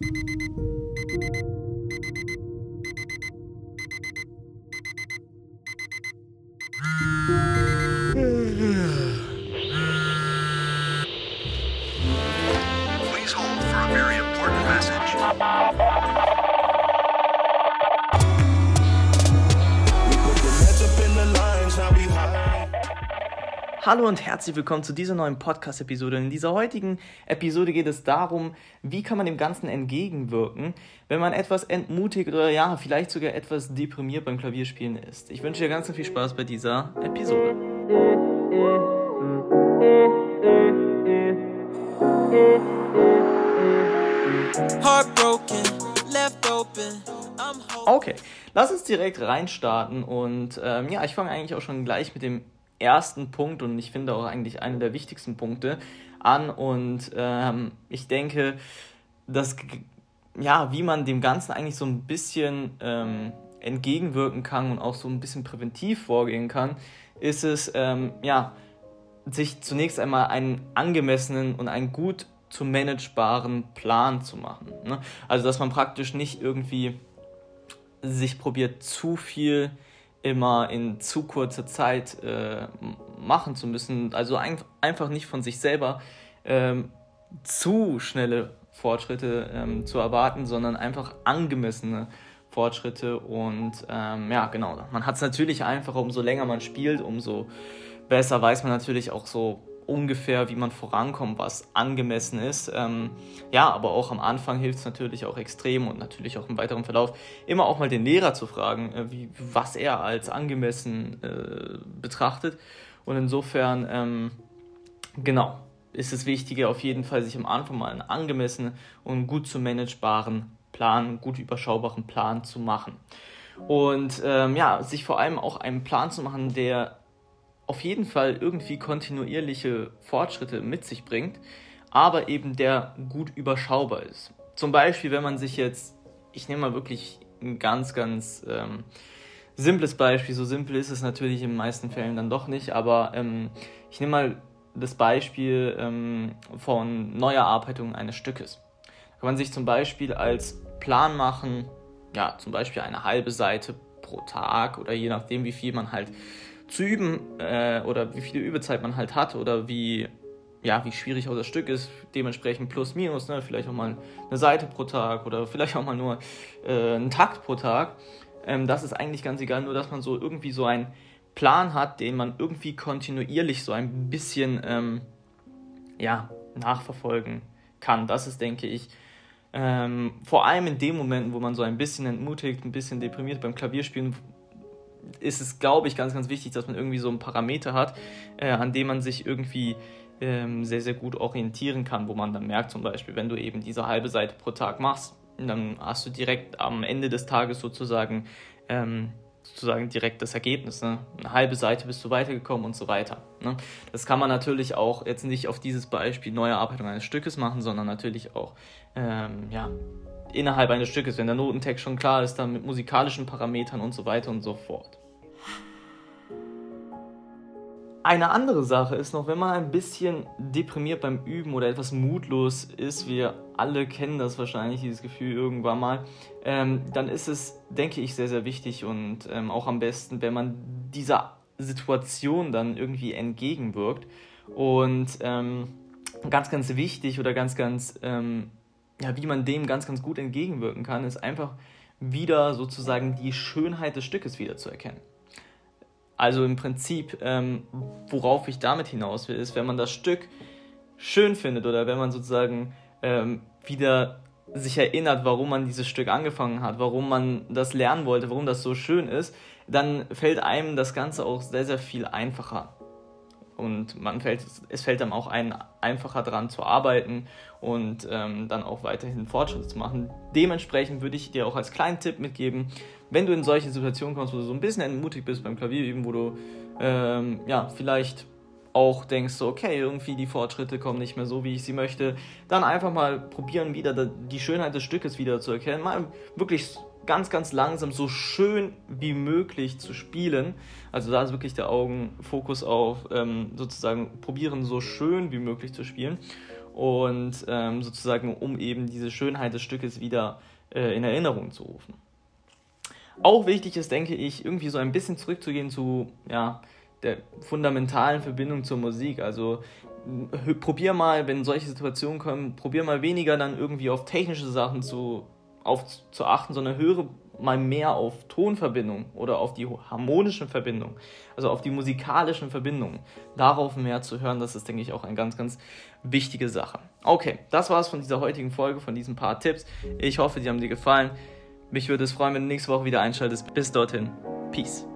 Thank you Hallo und herzlich willkommen zu dieser neuen Podcast-Episode. In dieser heutigen Episode geht es darum, wie kann man dem Ganzen entgegenwirken, wenn man etwas entmutigt oder ja, vielleicht sogar etwas deprimiert beim Klavierspielen ist. Ich wünsche dir ganz viel Spaß bei dieser Episode. Okay, lass uns direkt reinstarten und ähm, ja, ich fange eigentlich auch schon gleich mit dem ersten Punkt und ich finde auch eigentlich einer der wichtigsten Punkte an und ähm, ich denke, dass ja, wie man dem Ganzen eigentlich so ein bisschen ähm, entgegenwirken kann und auch so ein bisschen präventiv vorgehen kann, ist es ähm, ja, sich zunächst einmal einen angemessenen und einen gut zu managebaren Plan zu machen. Ne? Also dass man praktisch nicht irgendwie sich probiert zu viel immer in zu kurzer Zeit äh, machen zu müssen. Also ein, einfach nicht von sich selber ähm, zu schnelle Fortschritte ähm, zu erwarten, sondern einfach angemessene Fortschritte. Und ähm, ja, genau, man hat es natürlich einfacher, umso länger man spielt, umso besser weiß man natürlich auch so ungefähr, wie man vorankommt, was angemessen ist. Ähm, ja, aber auch am Anfang hilft es natürlich auch extrem und natürlich auch im weiteren Verlauf immer auch mal den Lehrer zu fragen, äh, wie, was er als angemessen äh, betrachtet. Und insofern, ähm, genau, ist es wichtiger auf jeden Fall, sich am Anfang mal einen angemessenen und gut zu managebaren Plan, gut überschaubaren Plan zu machen. Und ähm, ja, sich vor allem auch einen Plan zu machen, der auf jeden Fall irgendwie kontinuierliche Fortschritte mit sich bringt, aber eben der gut überschaubar ist. Zum Beispiel, wenn man sich jetzt, ich nehme mal wirklich ein ganz, ganz ähm, simples Beispiel, so simpel ist es natürlich in den meisten Fällen dann doch nicht, aber ähm, ich nehme mal das Beispiel ähm, von Neuerarbeitung eines Stückes. Da kann man sich zum Beispiel als Plan machen, ja, zum Beispiel eine halbe Seite pro Tag oder je nachdem, wie viel man halt zu üben äh, oder wie viel Übezeit man halt hat oder wie, ja, wie schwierig auch das Stück ist, dementsprechend plus minus, ne? vielleicht auch mal eine Seite pro Tag oder vielleicht auch mal nur äh, einen Takt pro Tag. Ähm, das ist eigentlich ganz egal, nur dass man so irgendwie so einen Plan hat, den man irgendwie kontinuierlich so ein bisschen ähm, ja, nachverfolgen kann. Das ist, denke ich, ähm, vor allem in den Momenten, wo man so ein bisschen entmutigt, ein bisschen deprimiert beim Klavierspielen, ist es, glaube ich, ganz, ganz wichtig, dass man irgendwie so einen Parameter hat, äh, an dem man sich irgendwie ähm, sehr, sehr gut orientieren kann, wo man dann merkt, zum Beispiel, wenn du eben diese halbe Seite pro Tag machst, dann hast du direkt am Ende des Tages sozusagen, ähm, sozusagen direkt das Ergebnis. Ne? Eine halbe Seite bist du weitergekommen und so weiter. Ne? Das kann man natürlich auch jetzt nicht auf dieses Beispiel Neuerarbeitung eines Stückes machen, sondern natürlich auch ähm, ja, innerhalb eines Stückes, wenn der Notentext schon klar ist, dann mit musikalischen Parametern und so weiter und so fort. Eine andere Sache ist noch, wenn man ein bisschen deprimiert beim Üben oder etwas mutlos ist, wir alle kennen das wahrscheinlich, dieses Gefühl irgendwann mal, ähm, dann ist es, denke ich, sehr, sehr wichtig und ähm, auch am besten, wenn man dieser Situation dann irgendwie entgegenwirkt. Und ähm, ganz, ganz wichtig oder ganz, ganz ähm, ja, wie man dem ganz, ganz gut entgegenwirken kann, ist einfach wieder sozusagen die Schönheit des Stückes wiederzuerkennen. Also im Prinzip, ähm, worauf ich damit hinaus will, ist, wenn man das Stück schön findet oder wenn man sozusagen ähm, wieder sich erinnert, warum man dieses Stück angefangen hat, warum man das lernen wollte, warum das so schön ist, dann fällt einem das Ganze auch sehr, sehr viel einfacher und man fällt, es fällt einem auch ein, einfacher daran zu arbeiten und ähm, dann auch weiterhin Fortschritte zu machen. Dementsprechend würde ich dir auch als kleinen Tipp mitgeben, wenn du in solche Situationen kommst, wo du so ein bisschen entmutigt bist beim Klavierüben, wo du ähm, ja vielleicht auch denkst, so, okay, irgendwie die Fortschritte kommen nicht mehr so, wie ich sie möchte, dann einfach mal probieren, wieder die Schönheit des Stückes wieder zu erkennen, mal wirklich ganz, ganz langsam so schön wie möglich zu spielen. Also da ist wirklich der Augenfokus auf ähm, sozusagen probieren, so schön wie möglich zu spielen. und ähm, sozusagen um eben diese Schönheit des Stückes wieder äh, in Erinnerung zu rufen. Auch wichtig ist, denke ich, irgendwie so ein bisschen zurückzugehen zu ja, der fundamentalen Verbindung zur Musik. Also probier mal, wenn solche Situationen kommen, probier mal weniger dann irgendwie auf technische Sachen zu, auf, zu achten, sondern höre mal mehr auf Tonverbindung oder auf die harmonischen Verbindungen, also auf die musikalischen Verbindungen. Darauf mehr zu hören, das ist, denke ich, auch eine ganz, ganz wichtige Sache. Okay, das war es von dieser heutigen Folge, von diesen paar Tipps. Ich hoffe, die haben dir gefallen. Mich würde es freuen, wenn du nächste Woche wieder einschaltest. Bis dorthin. Peace.